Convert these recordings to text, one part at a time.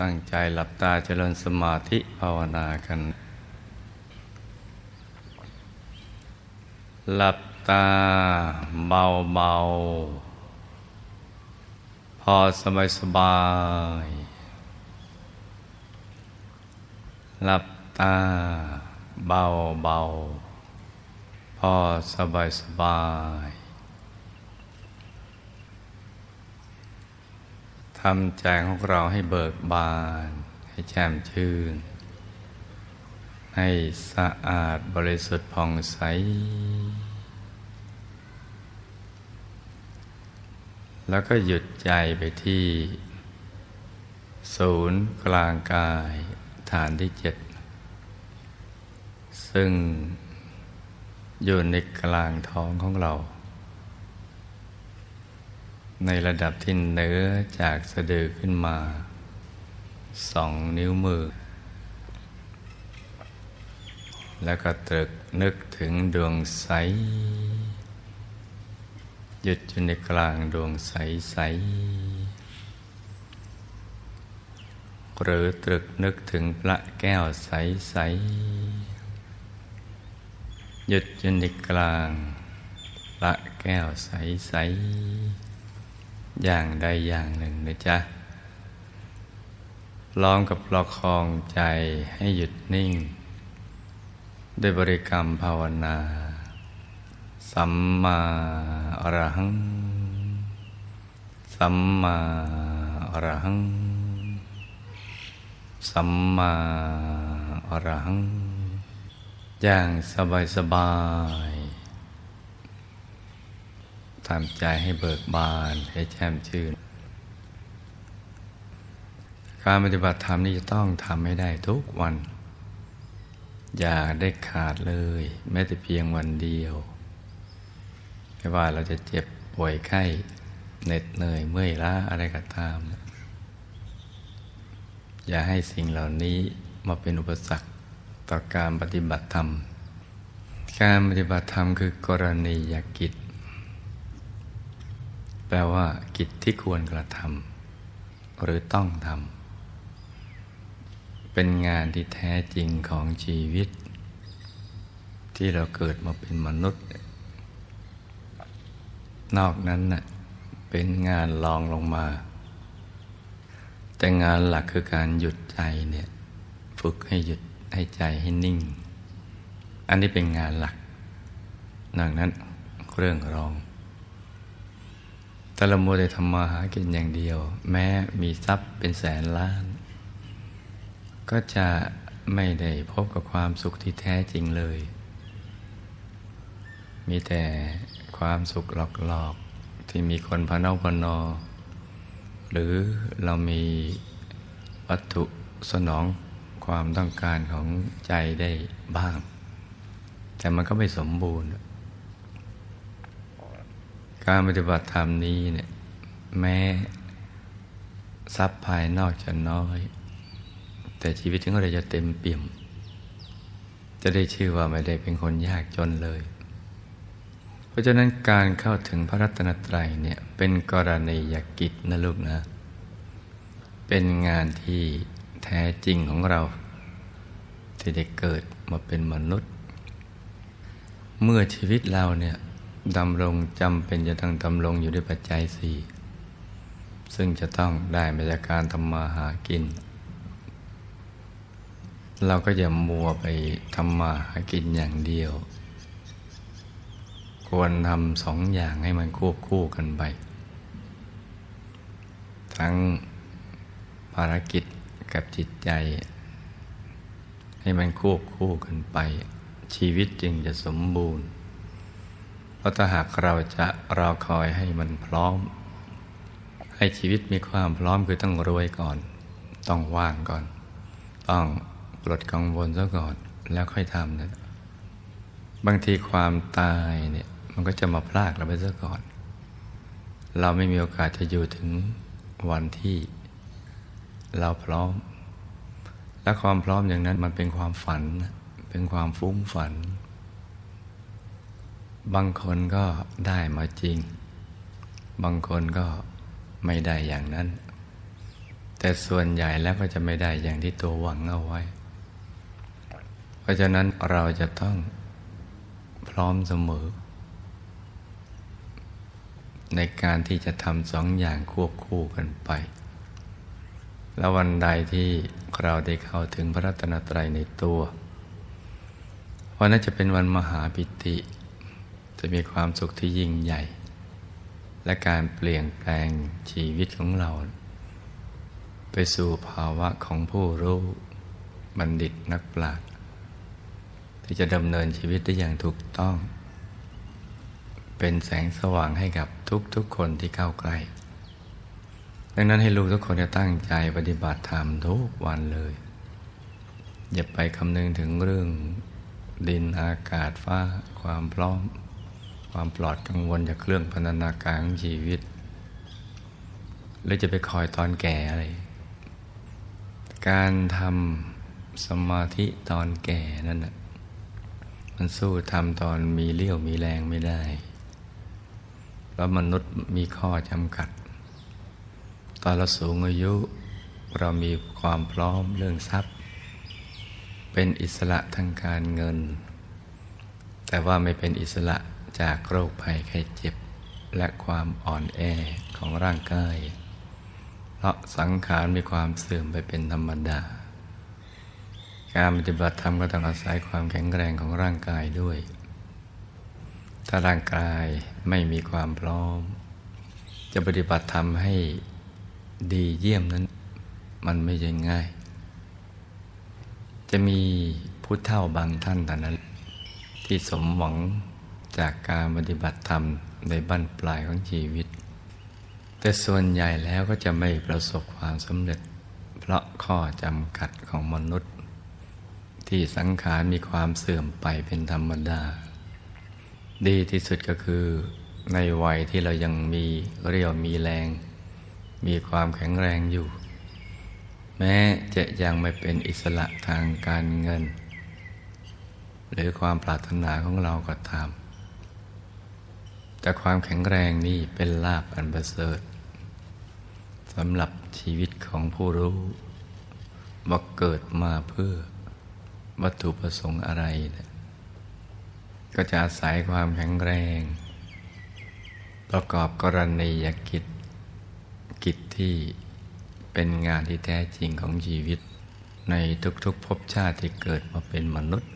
ตั้งใจหลับตาเจริญสมาธิภาวนากัน หลับตาเบาเบาพอสบายสบาย หลับตาเบาเบาพอสบายสบาย ทำใจของเราให้เบิกบาน ให้แจ่มชื่น ให้สะอาดบริสุทธิ์ผ่องใส แล้วก็หยุดใจไปที่ ศูนย์กลางกายฐานที่เจ็ด ซึ่งอยู่ในกลางท้องของเรา ในระดับที่เนื้อจากสะดือขึ้นมาสองนิ้วมือ แล้วก็ตรึกนึกถึงดวงใส หยุดอยู่ในกลางดวงใสใส หรือตรึกนึกถึงพระแก้วใสใส หยุดอยู่ในกลางพระแก้วใสใส อย่างใดอย่างหนึ่งนะจ๊ะล้อมกับประคองใจให้หยุดนิ่ง ด้วยบริกรรมภาวนา สัมมาอรหัง สัมมาอรหัง สัมมาอรหัง อย่างสบายสบาย ทำใจให้เบิกบานให้แช่มชื่น การปฏิบัติธรรมนี่จะต้องทำให้ได้ทุกวัน อย่าได้ขาดเลย แม้แต่เพียงวันเดียว ไม่ว่าเราจะเจ็บป่วยไข้เหน็ดเหนื่อยเมื่อยล้าอะไรก็ตาม อย่าให้สิ่งเหล่านี้มาเป็นอุปสรรคต่อการปฏิบัติธรรม การปฏิบัติธรรมคือกรณียกิจ ลว่ากิจที่ควรกระทำหรือต้องทำเป็นงานที่แท้จริงของชีวิต ที่เราเกิดมาเป็นมนุษย์ นอกนั้นน่ะเป็นงานรองลงมา แต่งานหลักคือการหยุดใจเนี่ยฝึกให้หยุดให้ใจให้นิ่ง อันนี้เป็นงานหลักนังนั้นเรื่องรอง แต่ละมัวแต่ทำมาหากินอย่างเดียว แม้มีทรัพย์เป็นแสนล้าน ก็จะไม่ได้พบกับความสุขที่แท้จริงเลย มีแต่ความสุขหลอกๆ ที่มีคนพนอกพนอ หรือเรามีวัตถุสนองความต้องการของใจได้บ้าง แต่มันก็ไม่สมบูรณ์ การปฏิบัติธรรมนี้เนี่ยแม้ทรัพย์ภายนอกจะน้อย แต่ชีวิตของเราจะเต็มเปี่ยม จะได้ชื่อว่าไม่ได้เป็นคนยากจนเลย เพราะฉะนั้นการเข้าถึงพระรัตนตรัยเนี่ยเป็นกรณียกิจนะลูกนะ เป็นงานที่แท้จริงของเรา ที่ได้เกิดมาเป็นมนุษย์ เมื่อชีวิตเราเนี่ย ดำรงจำเป็นจะต้องดำรงอยู่ด้วยปัจจัยสี่ซึ่งจะต้องได้มาจากการทำมาหากิน เราก็อย่ามัวไปทำมาหากินอย่างเดียว ควรทำสองอย่างให้มันควบคู่กันไป ทั้งภารกิจกับจิตใจ ให้มันควบคู่กันไป ชีวิตจึงจะสมบูรณ์ ราะถ้าหากเราจะรอคอยให้มันพร้อม ให้ชีวิตมีความพร้อมคือต้องรวยก่อน ต้องว่างก่อน ต้องปลดกังวลซะก่อนแล้วค่อยทำนะบางทีความตายเนี่ยมันก็จะมาพลากเราไปซะก่อน เราไม่มีโอกาสจะอยู่ถึงวันที่ เราพร้อม และความพร้อมอย่างนั้นมันเป็นความฝัน เป็นความฟุ้งฝัน บางคนก็ได้มาจริง บางคนก็ไม่ได้อย่างนั้น แต่ส่วนใหญ่แล้วก็จะไม่ได้อย่างที่ตัวหวังเอาไว้ เพราะฉะนั้นเราจะต้องพร้อมเสมอ ในการที่จะทำสองอย่างควบคู่กันไป แล้ววันใดที่เราได้เข้าถึงพระรัตนตรัยในตัววันนั้นจะเป็นวันมหาปิติ จะมีความสุขที่ยิ่งใหญ่ และการเปลี่ยนแปลงชีวิตของเรา ไปสู่ภาวะของผู้รู้บัณฑิตนักปราชญ์ที่จะดำเนินชีวิตได้อย่างถูกต้อง เป็นแสงสว่างให้กับทุกๆคนที่เข้าใกล้ ดังนั้นให้ลูกทุกคนจะตั้งใจปฏิบัติธรรมทุกวันเลย อย่าไปคำนึงถึงเรื่องดินอากาศฟ้าความพร้อม ความปลอดกังวลจากเครื่องพันธนาการของชีวิต หรือจะไปคอยตอนแก่อะไร การทำสมาธิตอนแก่นั่นนะมันสู้ทำตอนมีเลี้ยวมีแรงไม่ได้ เพราะมนุษย์มีข้อจำกัด ตอนเราสูงอายุ เรามีความพร้อมเรื่องทรัพย์ เป็นอิสระทางการเงิน แต่ว่าไม่เป็นอิสระ จากโรคภัยไข้เจ็บ และความอ่อนแอของร่างกาย เพราะสังขารมีความเสื่อมไปเป็นธรรมดา การปฏิบัติธรรมก็ต้องอาศัยความแข็งแรงของร่างกายด้วย ถ้าร่างกายไม่มีความพร้อม จะปฏิบัติธรรมให้ดีเยี่ยมนั้น มันไม่ใช่ง่าย จะมีพุทธเท่าบางท่านแต่นั้น ที่สมหวัง จากการปฏิบัติธรรมในบั้นปลายของชีวิต แต่ส่วนใหญ่แล้วก็จะไม่ประสบความสำเร็จ เพราะข้อจำกัดของมนุษย์ ที่สังขารมีความเสื่อมไปเป็นธรรมดา ดีที่สุดก็คือในวัยที่เรายังมีเรี่ยวมีแรง มีความแข็งแรงอยู่ แม้จะยังไม่เป็นอิสระทางการเงิน หรือความปรารถนาของเราก็ตาม แต่ความแข็งแรงนี่เป็นลาภอันประเสริฐสำหรับชีวิตของผู้รู้ว่าเกิดมาเพื่อวัตถุประสงค์อะไรก็จะอาศัยความแข็งแรง ประกอบกรณียกิจ กิจที่เป็นงานที่แท้จริงของชีวิต ในทุกๆภพชาติที่เกิดมาเป็นมนุษย์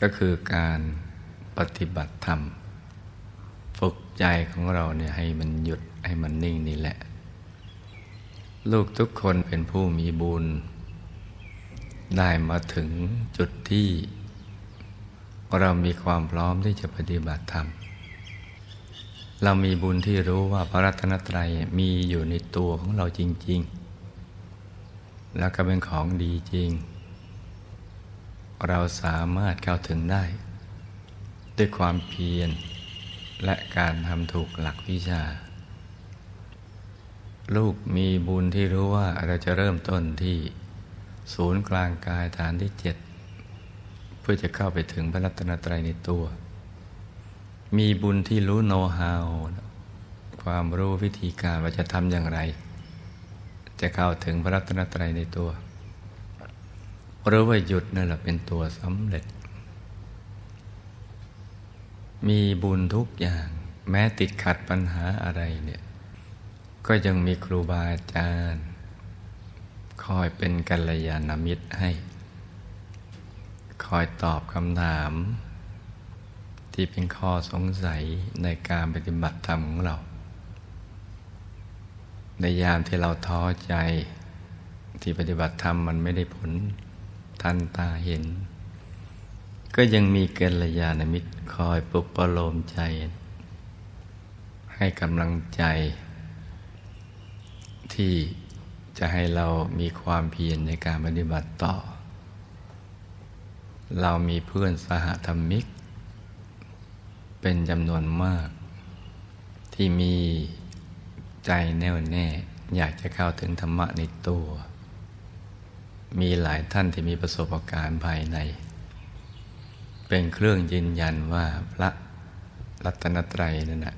ก็คือการปฏิบัติธรรม ฝึกใจของเราเนี่ยให้มันหยุดให้มันนิ่งนี่แหละ ลูกทุกคนเป็นผู้มีบุญ ได้มาถึงจุดที่เรามีความพร้อมที่จะปฏิบัติธรรม เรามีบุญที่รู้ว่าพระรัตนตรัยมีอยู่ในตัวของเราจริง ๆ แล้วก็เป็นของดีจริง เราสามารถเข้าถึงได้ ด้วยความเพียร และการทำถูกหลักวิชา ลูกมีบุญที่รู้ว่าเราจะเริ่มต้นที่ศูนย์กลางกายฐานที่เจ็ดเพื่อจะเข้าไปถึงพระรัตนตรัยในตัว มีบุญที่รู้โน้ตฮาวความรู้วิธีการว่าจะทำอย่างไร จะเข้าถึงพระรัตนตรัยในตัวรู้ว่าหยุดนั่นแหละเป็นตัวสำเร็จ มีบุญทุกอย่าง แม้ติดขัดปัญหาอะไรเนี่ย ก็ยังมีครูบาอาจารย์ คอยเป็นกัลยาณมิตรให้ คอยตอบคำถาม ที่เป็นข้อสงสัยในการปฏิบัติธรรมของเรา ในยามที่เราท้อใจที่ปฏิบัติธรรมมันไม่ได้ผลทันตาเห็น ก็ยังมีเกลยาณมิตรคอยปลุกประโลมใจ ให้กำลังใจ ที่จะให้เรามีความเพียรในการปฏิบัติต่อ เรามีเพื่อนสหธรรมิก เป็นจำนวนมาก ที่มีใจแน่วแน่ อยากจะเข้าถึงธรรมะในตัว มีหลายท่านที่มีประสบการณ์ภายใน เป็นเครื่องยืนยันว่าพระรัตนตรัยนั่นนะ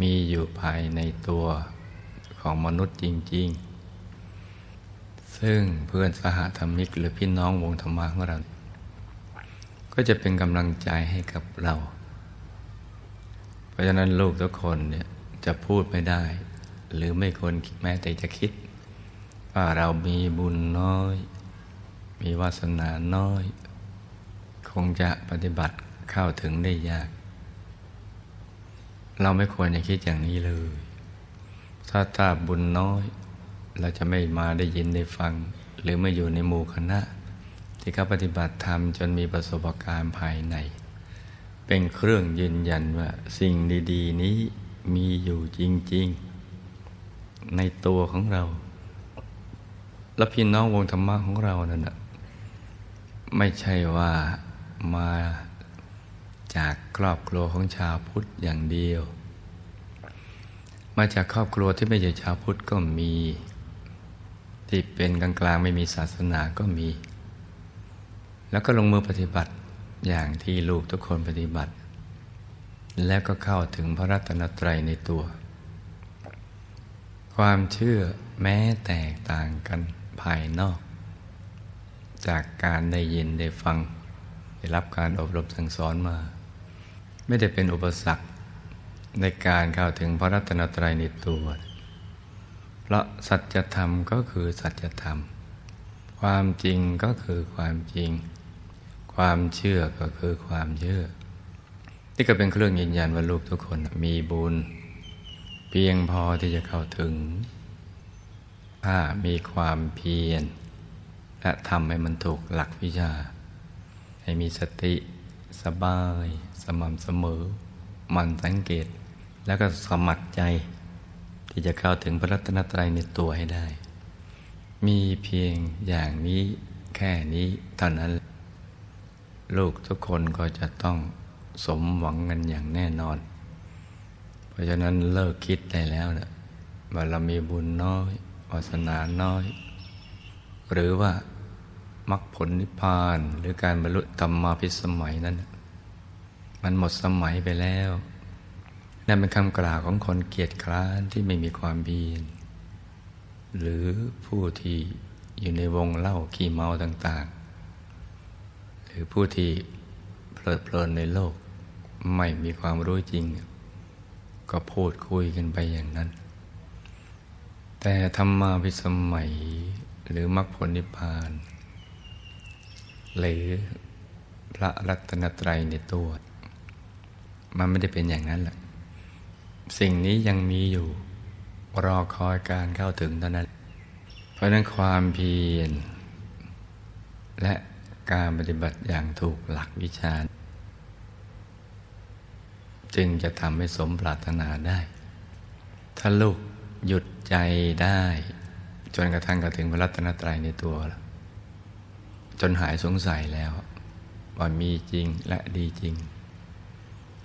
มีอยู่ภายในตัวของมนุษย์จริง ๆ ซึ่งเพื่อนสหธรรมิก หรือพี่น้องวงธรรมะของเรา ก็จะเป็นกำลังใจให้กับเรา เพราะฉะนั้นลูกทุกคนเนี่ยจะพูดไม่ได้ หรือไม่ควรแม้แต่จะคิด ว่าเรามีบุญน้อย มีวาสนาน้อย คงจะปฏิบัติเข้าถึงได้ยาก เราไม่ควรจะคิดอย่างนี้เลย ถ้าตาบุญน้อย เราจะไม่มาได้ยินได้ฟัง หรือไม่อยู่ในหมู่คณะ ที่เขาปฏิบัติธรรมจนมีประสบการณ์ภายใน เป็นเครื่องยืนยันว่าสิ่งดี ๆ นี้มีอยู่จริง ๆ ในตัวของเรา และพี่น้องวงธรรมะของเรานั่นนะไม่ใช่ว่า มาจากครอบครัวของชาวพุทธอย่างเดียว มาจากครอบครัวที่ไม่ใช่ชาวพุทธก็มี ที่เป็นกลางๆไม่มีศาสนาก็มี แล้วก็ลงมือปฏิบัติอย่างที่ลูกทุกคนปฏิบัติ แล้วก็เข้าถึงพระรัตนตรัยในตัว ความเชื่อแม้แตกต่างกันภายนอก จากการได้ยินได้ฟัง ได้รับการอบรมสั่งสอนมา ไม่ได้เป็นอุปสรรคในการเข้าถึงพระรัตนตรัยในตัวเพราะสัจธรรมก็คือสัจธรรม ความจริงก็คือความจริง ความเชื่อก็คือความเชื่อ นี่ก็เป็นเครื่องยืนยันว่าลูกทุกคนมีบุญ เพียงพอที่จะเข้าถึง ถ้ามีความเพียรและทำให้มันถูกหลักวิชา ให้มีสติสบาย สม่ำเสมอ มันสังเกตแล้วก็สมัครใจ ที่จะเข้าถึงพระรัตนตรัยในตัวให้ได้ มีเพียงอย่างนี้แค่นี้เท่านั้น ลูกทุกคนก็จะต้องสมหวังกันอย่างแน่นอน เพราะฉะนั้นเลิกคิดได้แล้วนะว่าเรามีบุญน้อยวาสนาน้อย หรือว่า มรรคผลนิพพาน หรือการบรรลุธรรมาภิสมัยนั้น มันหมดสมัยไปแล้ว นั่นเป็นคำกล่าวของคนเกียจคร้านที่ไม่มีความเบียนหรือผู้ที่อยู่ในวงเล่าขี้เมาต่างๆ หรือผู้ที่เพลิดเพลินในโลก ไม่มีความรู้จริง ก็พูดคุยกันไปอย่างนั้น แต่ธรรมาพิสมัยหรือมรรคผลนิพพาน หรือพระรัตนตรัยในตัว มันไม่ได้เป็นอย่างนั้นแหละสิ่งนี้ยังมีอยู่ รอคอยการเข้าถึงเท่านั้น เพราะนั้นความเพียรและการปฏิบัติอย่างถูกหลักวิชา จึงจะทำให้สมปรารถนาได้ ถ้าลูกหยุดใจได้ จนกระทั่งกระถึงพระรัตนตรัยในตัวแล้ว จนหายสงสัยแล้วว่ามีจริงและดีจริง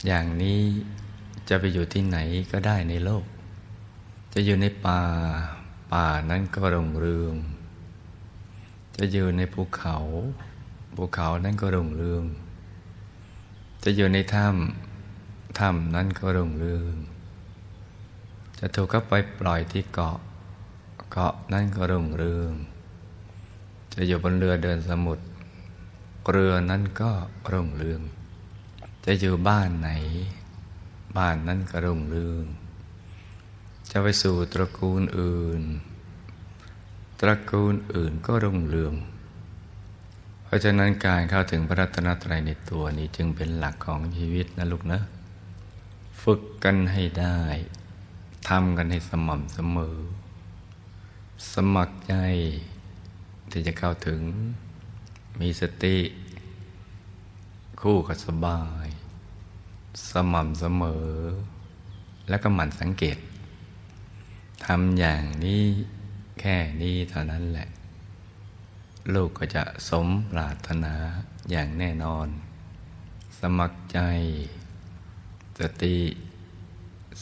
อย่างนี้จะไปอยู่ที่ไหนก็ได้ในโลก จะอยู่ในป่าป่านั้นก็รุ่งเรือง จะอยู่ในภูเขาภูเขานั้นก็รุ่งเรือง จะอยู่ในถ้ำถ้ำนั้นก็รุ่งเรือง จะถูกก็ไปปล่อยที่เกาะ เกาะนั้นก็รุ่งเรือง จะอยู่บนเรือเดินสมุทรเรือนั้นก็รุ่งเรือง จะอยู่บ้านไหน บ้านนั้นก็รุ่งเรือง จะไปสู่ตระกูลอื่น ตระกูลอื่นก็รุ่งเรือง เพราะฉะนั้นการเข้าถึงพระรัตนตรัยในตัวนี้จึงเป็นหลักของชีวิตนะลูกนะฝึกกันให้ได้ทำกันให้สม่ำเสมอ สมัครใจ ที่จะเข้าถึงมีสติ คู่กับสบาย สม่ำเสมอ แล้วก็หมั่นสังเกตทำอย่างนี้แค่นี้เท่านั้นแหละ ลูกก็จะสมปรารถนาอย่างแน่นอน สมัครใจสติ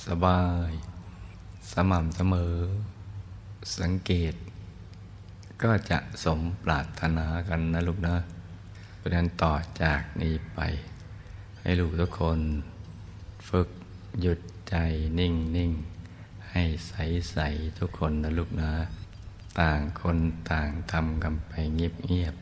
สบาย สม่ำเสมอ สังเกต ก็จะสมปรารถนากันนะลูกนะเพราะนั้นต่อจากนี้ไป ให้ลูกทุกคน ฝึกหยุดใจนิ่งนิ่งให้ใสใสทุกคนนะลูกนะ ต่างคนต่างทำกันไปเงียบ